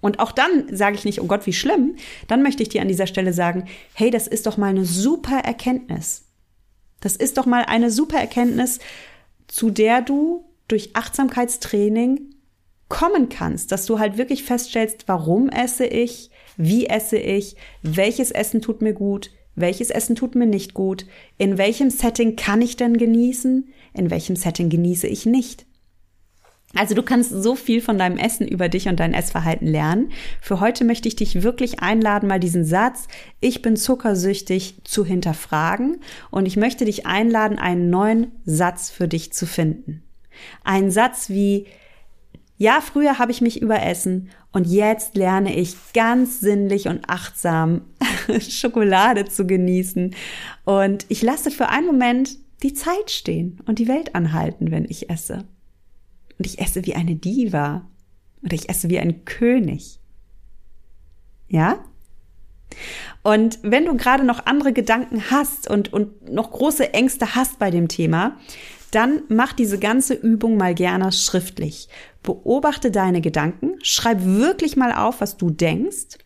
Und auch dann sage ich nicht, oh Gott, wie schlimm. Dann möchte ich dir an dieser Stelle sagen, hey, das ist doch mal eine super Erkenntnis. Das ist doch mal eine super Erkenntnis, zu der du durch Achtsamkeitstraining kommen kannst, dass du halt wirklich feststellst, warum esse ich, wie esse ich, welches Essen tut mir gut, welches Essen tut mir nicht gut, in welchem Setting kann ich denn genießen, in welchem Setting genieße ich nicht. Also du kannst so viel von deinem Essen über dich und dein Essverhalten lernen. Für heute möchte ich dich wirklich einladen, mal diesen Satz, ich bin zuckersüchtig, zu hinterfragen. Und ich möchte dich einladen, einen neuen Satz für dich zu finden. Ein Satz wie, ja, früher habe ich mich überessen und jetzt lerne ich ganz sinnlich und achtsam Schokolade zu genießen. Und ich lasse für einen Moment die Zeit stehen und die Welt anhalten, wenn ich esse. Und ich esse wie eine Diva. Oder ich esse wie ein König. Ja? Und wenn du gerade noch andere Gedanken hast und, und noch große Ängste hast bei dem Thema, dann mach diese ganze Übung mal gerne schriftlich. Beobachte deine Gedanken, schreib wirklich mal auf, was du denkst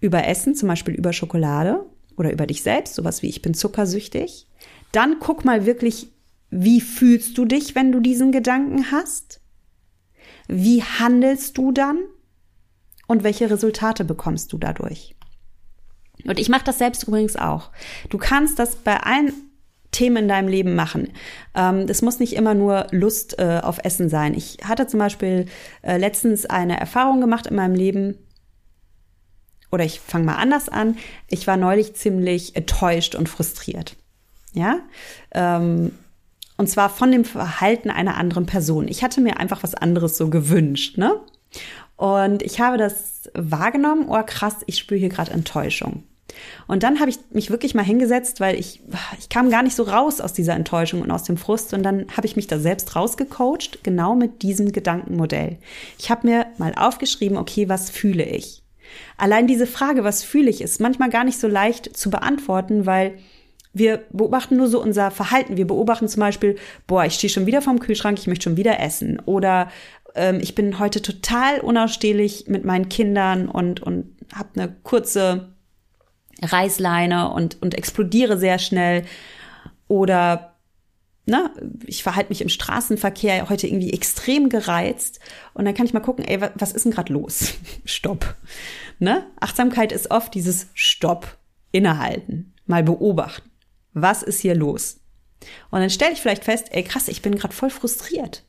über Essen, zum Beispiel über Schokolade oder über dich selbst, sowas wie ich bin zuckersüchtig. Dann guck mal wirklich, wie fühlst du dich, wenn du diesen Gedanken hast? Wie handelst du dann? Und welche Resultate bekommst du dadurch? Und ich mache das selbst übrigens auch. Du kannst das bei allen Themen in deinem Leben machen. Ähm, das muss nicht immer nur Lust äh, auf Essen sein. Ich hatte zum Beispiel äh, letztens eine Erfahrung gemacht in meinem Leben. Oder ich fange mal anders an. Ich war neulich ziemlich enttäuscht und frustriert. Ja, ähm, und zwar von dem Verhalten einer anderen Person. Ich hatte mir einfach was anderes so gewünscht, ne? Und ich habe das wahrgenommen, oh krass, ich spüre hier gerade Enttäuschung. Und dann habe ich mich wirklich mal hingesetzt, weil ich, ich kam gar nicht so raus aus dieser Enttäuschung und aus dem Frust. Und dann habe ich mich da selbst rausgecoacht, genau mit diesem Gedankenmodell. Ich habe mir mal aufgeschrieben, okay, was fühle ich? Allein diese Frage, was fühle ich, ist manchmal gar nicht so leicht zu beantworten, weil wir beobachten nur so unser Verhalten. Wir beobachten zum Beispiel, boah, ich stehe schon wieder vorm Kühlschrank, ich möchte schon wieder essen. Oder ähm, ich bin heute total unausstehlich mit meinen Kindern und, und habe eine kurze Reißleine und, und explodiere sehr schnell. Oder ne, ich verhalte mich im Straßenverkehr heute irgendwie extrem gereizt. Und dann kann ich mal gucken, ey, was ist denn gerade los? Stopp. Ne? Achtsamkeit ist oft dieses Stopp, innehalten, mal beobachten was ist hier los? Und dann stelle ich vielleicht fest, ey krass, ich bin gerade voll frustriert.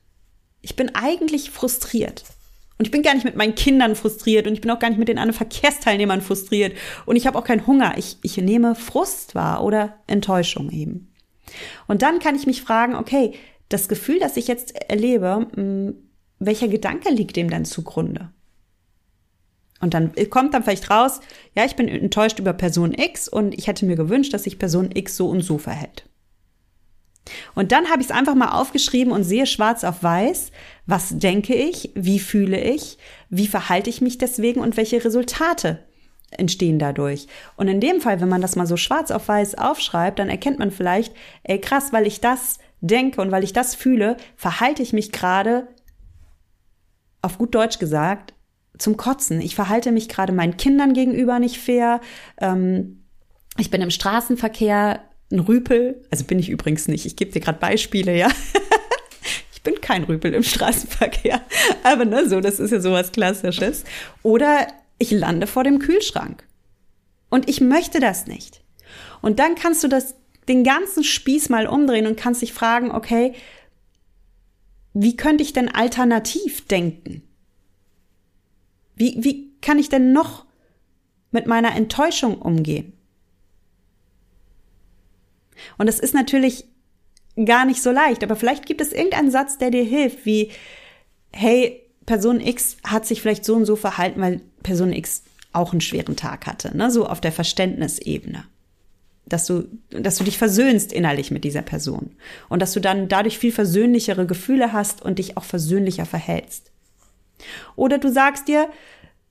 Ich bin eigentlich frustriert. Und ich bin gar nicht mit meinen Kindern frustriert und ich bin auch gar nicht mit den anderen Verkehrsteilnehmern frustriert und ich habe auch keinen Hunger. Ich, ich nehme Frust wahr oder Enttäuschung eben. Und dann kann ich mich fragen, okay, das Gefühl, das ich jetzt erlebe, hm, welcher Gedanke liegt dem dann zugrunde? Und dann kommt dann vielleicht raus, ja, ich bin enttäuscht über Person X und ich hätte mir gewünscht, dass sich Person X so und so verhält. Und dann habe ich es einfach mal aufgeschrieben und sehe schwarz auf weiß, was denke ich, wie fühle ich, wie verhalte ich mich deswegen und welche Resultate entstehen dadurch. Und in dem Fall, wenn man das mal so schwarz auf weiß aufschreibt, dann erkennt man vielleicht, ey krass, weil ich das denke und weil ich das fühle, verhalte ich mich gerade, auf gut Deutsch gesagt, zum Kotzen. Ich verhalte mich gerade meinen Kindern gegenüber nicht fair. Ähm, ich bin im Straßenverkehr ein Rüpel. Also bin ich übrigens nicht. Ich gebe dir gerade Beispiele, ja. ich bin kein Rüpel im Straßenverkehr. Aber ne, so, das ist ja sowas Klassisches. Oder ich lande vor dem Kühlschrank. Und ich möchte das nicht. Und dann kannst du das, den ganzen Spieß mal umdrehen und kannst dich fragen, okay, wie könnte ich denn alternativ denken? Wie, wie kann ich denn noch mit meiner Enttäuschung umgehen? Und es ist natürlich gar nicht so leicht, aber vielleicht gibt es irgendeinen Satz, der dir hilft, wie, hey, Person X hat sich vielleicht so und so verhalten, weil Person X auch einen schweren Tag hatte, ne? so auf der Verständnisebene. Dass du, dass du dich versöhnst innerlich mit dieser Person und dass du dann dadurch viel versöhnlichere Gefühle hast und dich auch versöhnlicher verhältst. Oder du sagst dir,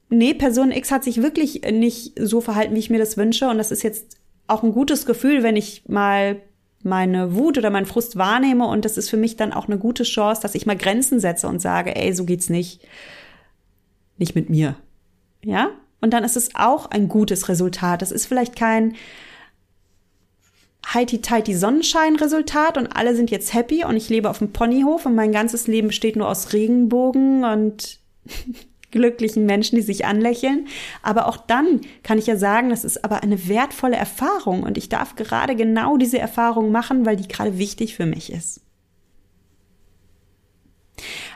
nee, Person X hat sich wirklich nicht so verhalten, wie ich mir das wünsche und das ist jetzt auch ein gutes Gefühl, wenn ich mal meine Wut oder meinen Frust wahrnehme und das ist für mich dann auch eine gute Chance, dass ich mal Grenzen setze und sage, ey, so geht's nicht. Nicht mit mir. Ja? Und dann ist es auch ein gutes Resultat. Es ist vielleicht kein heiti-teiti Sonnenschein-Resultat und alle sind jetzt happy und ich lebe auf dem Ponyhof und mein ganzes Leben besteht nur aus Regenbogen und glücklichen Menschen, die sich anlächeln. Aber auch dann kann ich ja sagen, das ist aber eine wertvolle Erfahrung und ich darf gerade genau diese Erfahrung machen, weil die gerade wichtig für mich ist.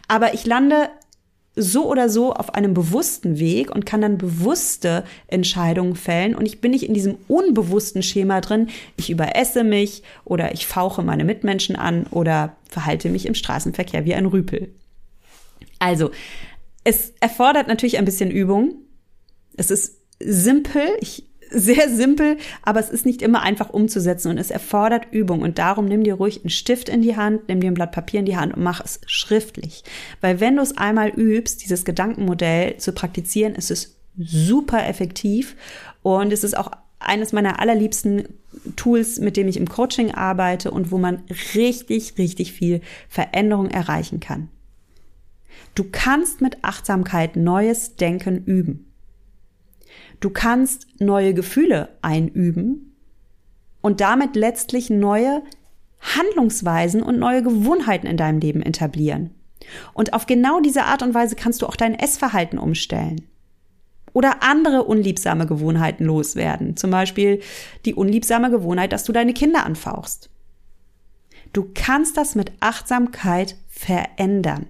Aber ich lande so oder so auf einem bewussten Weg und kann dann bewusste Entscheidungen fällen und ich bin nicht in diesem unbewussten Schema drin, ich überesse mich oder ich fauche meine Mitmenschen an oder verhalte mich im Straßenverkehr wie ein Rüpel. Also, es erfordert natürlich ein bisschen Übung. Es ist simpel, ich, sehr simpel, aber es ist nicht immer einfach umzusetzen und es erfordert Übung und darum nimm dir ruhig einen Stift in die Hand, nimm dir ein Blatt Papier in die Hand und mach es schriftlich. Weil wenn du es einmal übst, dieses Gedankenmodell zu praktizieren, ist es super effektiv und es ist auch eines meiner allerliebsten Tools, mit dem ich im Coaching arbeite und wo man richtig, richtig viel Veränderung erreichen kann. Du kannst mit Achtsamkeit neues Denken üben. Du kannst neue Gefühle einüben und damit letztlich neue Handlungsweisen und neue Gewohnheiten in deinem Leben etablieren. Und auf genau diese Art und Weise kannst du auch dein Essverhalten umstellen. Oder andere unliebsame Gewohnheiten loswerden. Zum Beispiel die unliebsame Gewohnheit, dass du deine Kinder anfauchst. Du kannst das mit Achtsamkeit verändern.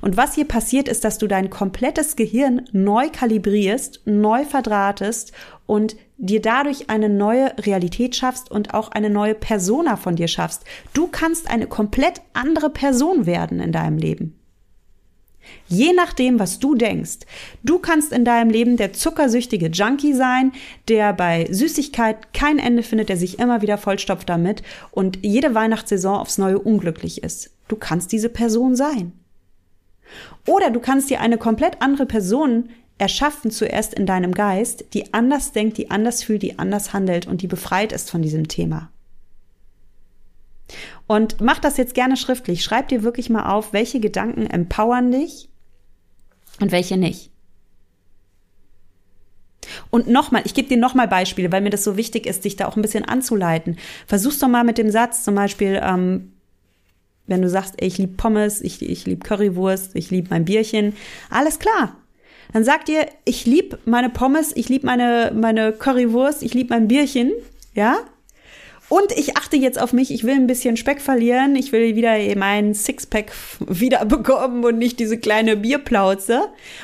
Und was hier passiert ist, dass du dein komplettes Gehirn neu kalibrierst, neu verdrahtest und dir dadurch eine neue Realität schaffst und auch eine neue Persona von dir schaffst. Du kannst eine komplett andere Person werden in deinem Leben. Je nachdem, was du denkst. Du kannst in deinem Leben der zuckersüchtige Junkie sein, der bei Süßigkeit kein Ende findet, der sich immer wieder vollstopft damit und jede Weihnachtssaison aufs Neue unglücklich ist. Du kannst diese Person sein. Oder du kannst dir eine komplett andere Person erschaffen zuerst in deinem Geist, die anders denkt, die anders fühlt, die anders handelt und die befreit ist von diesem Thema. Und mach das jetzt gerne schriftlich. Schreib dir wirklich mal auf, welche Gedanken empowern dich und welche nicht. Und nochmal, ich gebe dir nochmal Beispiele, weil mir das so wichtig ist, dich da auch ein bisschen anzuleiten. Versuch's doch mal mit dem Satz zum Beispiel, ähm, wenn du sagst, ey, ich liebe Pommes, ich, ich liebe Currywurst, ich liebe mein Bierchen, alles klar. Dann sag dir, ich liebe meine Pommes, ich liebe meine, meine Currywurst, ich liebe mein Bierchen, ja? Und ich achte jetzt auf mich, ich will ein bisschen Speck verlieren, ich will wieder meinen Sixpack wiederbekommen und nicht diese kleine Bierplauze.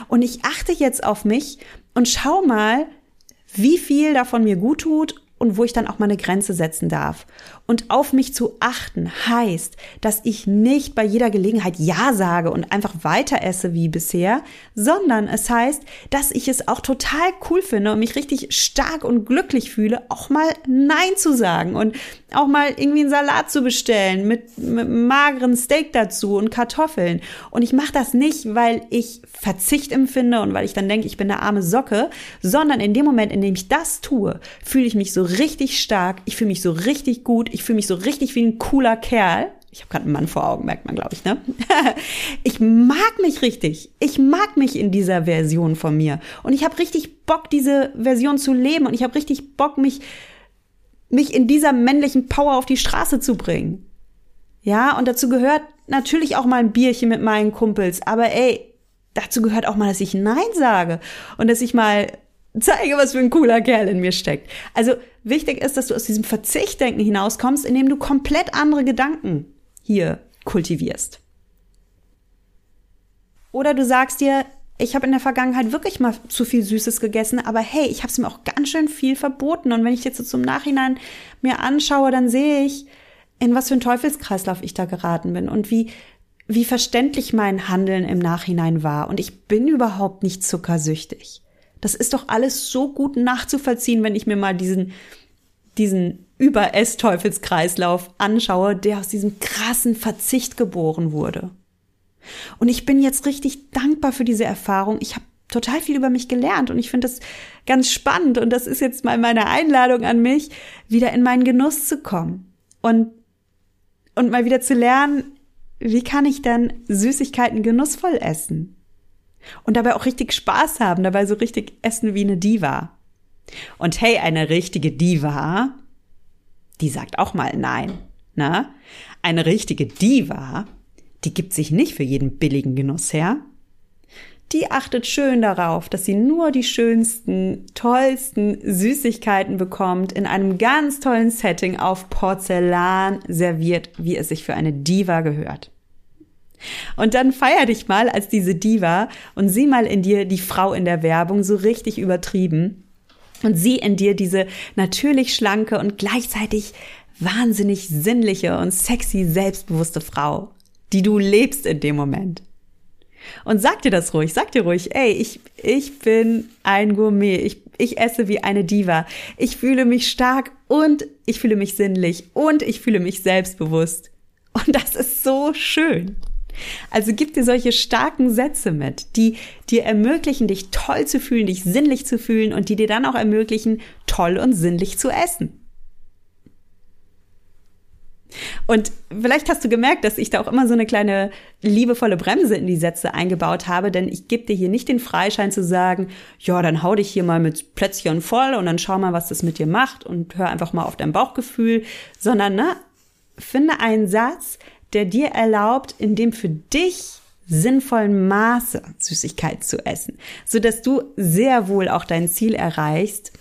Und ich achte jetzt auf mich und schau mal, wie viel davon mir gut tut und wo ich dann auch mal eine Grenze setzen darf. Und auf mich zu achten heißt, dass ich nicht bei jeder Gelegenheit Ja sage und einfach weiter esse wie bisher, sondern es heißt, dass ich es auch total cool finde und mich richtig stark und glücklich fühle, auch mal Nein zu sagen und auch mal irgendwie einen Salat zu bestellen mit, mit mageren Steak dazu und Kartoffeln. Und ich mache das nicht, weil ich Verzicht empfinde und weil ich dann denke, ich bin eine arme Socke, sondern in dem Moment, in dem ich das tue, fühle ich mich so richtig stark, ich fühle mich so richtig gut, ich fühle mich so richtig wie ein cooler Kerl. Ich habe gerade einen Mann vor Augen, merkt man, glaube ich, ne? ich mag mich richtig. Ich mag mich in dieser Version von mir. Und ich habe richtig Bock, diese Version zu leben. Und ich habe richtig Bock, mich, mich in dieser männlichen Power auf die Straße zu bringen. Ja, und dazu gehört natürlich auch mal ein Bierchen mit meinen Kumpels. Aber ey, dazu gehört auch mal, dass ich Nein sage und dass ich mal zeige, was für ein cooler Kerl in mir steckt. Also wichtig ist, dass du aus diesem Verzichtdenken hinauskommst, indem du komplett andere Gedanken hier kultivierst. Oder du sagst dir, ich habe in der Vergangenheit wirklich mal zu viel Süßes gegessen, aber hey, ich habe es mir auch ganz schön viel verboten. Und wenn ich jetzt so zum Nachhinein mir anschaue, dann sehe ich, in was für ein Teufelskreislauf ich da geraten bin und wie, wie verständlich mein Handeln im Nachhinein war. Und ich bin überhaupt nicht zuckersüchtig. Das ist doch alles so gut nachzuvollziehen, wenn ich mir mal diesen, diesen Überess-Teufelskreislauf anschaue, der aus diesem krassen Verzicht geboren wurde. Und ich bin jetzt richtig dankbar für diese Erfahrung. Ich habe total viel über mich gelernt und ich finde das ganz spannend und das ist jetzt mal meine Einladung an mich, wieder in meinen Genuss zu kommen und und mal wieder zu lernen, wie kann ich dann Süßigkeiten genussvoll essen und dabei auch richtig Spaß haben, dabei so richtig essen wie eine Diva. Und hey, eine richtige Diva, die sagt auch mal nein, na? Eine richtige Diva, die gibt sich nicht für jeden billigen Genuss her. Die achtet schön darauf, dass sie nur die schönsten, tollsten Süßigkeiten bekommt, in einem ganz tollen Setting auf Porzellan serviert, wie es sich für eine Diva gehört. Und dann feier dich mal als diese Diva und sieh mal in dir die Frau in der Werbung so richtig übertrieben und sieh in dir diese natürlich schlanke und gleichzeitig wahnsinnig sinnliche und sexy selbstbewusste Frau die du lebst in dem Moment. Und sag dir das ruhig, sag dir ruhig, ey, ich, ich bin ein Gourmet, ich, ich esse wie eine Diva, ich fühle mich stark und ich fühle mich sinnlich und ich fühle mich selbstbewusst. Und das ist so schön. Also gib dir solche starken Sätze mit, die dir ermöglichen, dich toll zu fühlen, dich sinnlich zu fühlen und die dir dann auch ermöglichen, toll und sinnlich zu essen. Und vielleicht hast du gemerkt, dass ich da auch immer so eine kleine liebevolle Bremse in die Sätze eingebaut habe, denn ich gebe dir hier nicht den Freischein zu sagen, ja, dann hau dich hier mal mit Plätzchen voll und dann schau mal, was das mit dir macht und hör einfach mal auf dein Bauchgefühl, sondern ne, finde einen Satz, der dir erlaubt, in dem für dich sinnvollen Maße Süßigkeit zu essen, so dass du sehr wohl auch dein Ziel erreichst,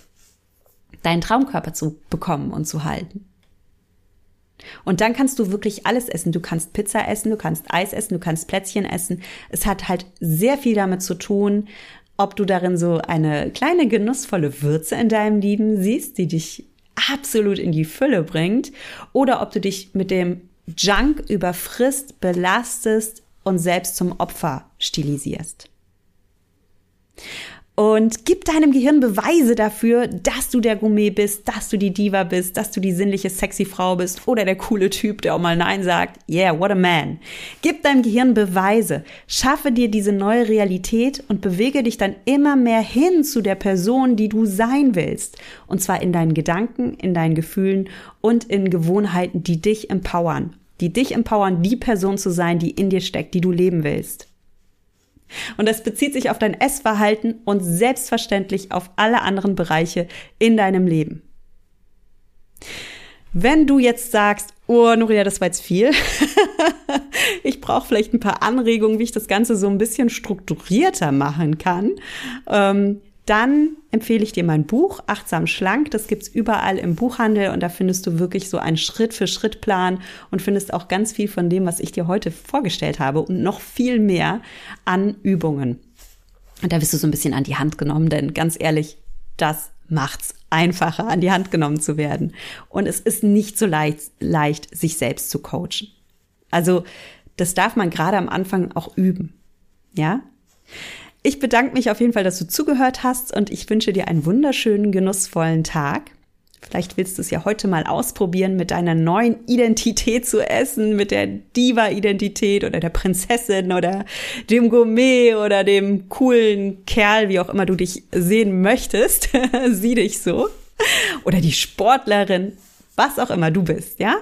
deinen Traumkörper zu bekommen und zu halten. Und dann kannst du wirklich alles essen. Du kannst Pizza essen, du kannst Eis essen, du kannst Plätzchen essen. Es hat halt sehr viel damit zu tun, ob du darin so eine kleine genussvolle Würze in deinem Leben siehst, die dich absolut in die Fülle bringt, oder ob du dich mit dem Junk überfrisst, belastest und selbst zum Opfer stilisierst. Und gib deinem Gehirn Beweise dafür, dass du der Gourmet bist, dass du die Diva bist, dass du die sinnliche, sexy Frau bist oder der coole Typ, der auch mal Nein sagt. Yeah, what a man. Gib deinem Gehirn Beweise. Schaffe dir diese neue Realität und bewege dich dann immer mehr hin zu der Person, die du sein willst. Und zwar in deinen Gedanken, in deinen Gefühlen und in Gewohnheiten, die dich empowern. Die dich empowern, die Person zu sein, die in dir steckt, die du leben willst. Und das bezieht sich auf dein Essverhalten und selbstverständlich auf alle anderen Bereiche in deinem Leben. Wenn du jetzt sagst, oh, Nuria, das war jetzt viel. ich brauche vielleicht ein paar Anregungen, wie ich das Ganze so ein bisschen strukturierter machen kann. Ähm, dann empfehle ich dir mein Buch Achtsam Schlank. Das gibt's überall im Buchhandel und da findest du wirklich so einen Schritt-für-Schritt-Plan und findest auch ganz viel von dem, was ich dir heute vorgestellt habe und noch viel mehr an Übungen. Und da bist du so ein bisschen an die Hand genommen, denn ganz ehrlich, das macht's einfacher, an die Hand genommen zu werden. Und es ist nicht so leicht, leicht sich selbst zu coachen. Also, das darf man gerade am Anfang auch üben. Ja? Ich bedanke mich auf jeden Fall, dass du zugehört hast und ich wünsche dir einen wunderschönen, genussvollen Tag. Vielleicht willst du es ja heute mal ausprobieren, mit deiner neuen Identität zu essen, mit der Diva-Identität oder der Prinzessin oder dem Gourmet oder dem coolen Kerl, wie auch immer du dich sehen möchtest. Sieh dich so. Oder die Sportlerin, was auch immer du bist, ja?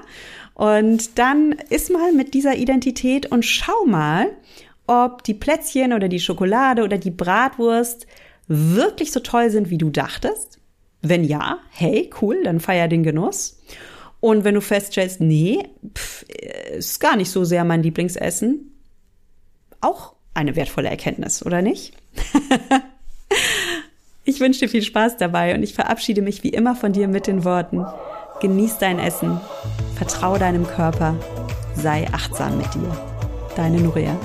Und dann ist mal mit dieser Identität und schau mal, ob die Plätzchen oder die Schokolade oder die Bratwurst wirklich so toll sind, wie du dachtest. Wenn ja, hey, cool, dann feier den Genuss. Und wenn du feststellst, nee, pff, ist gar nicht so sehr mein Lieblingsessen, auch eine wertvolle Erkenntnis, oder nicht? ich wünsche dir viel Spaß dabei und ich verabschiede mich wie immer von dir mit den Worten, genieß dein Essen, vertraue deinem Körper, sei achtsam mit dir. Deine Nuria.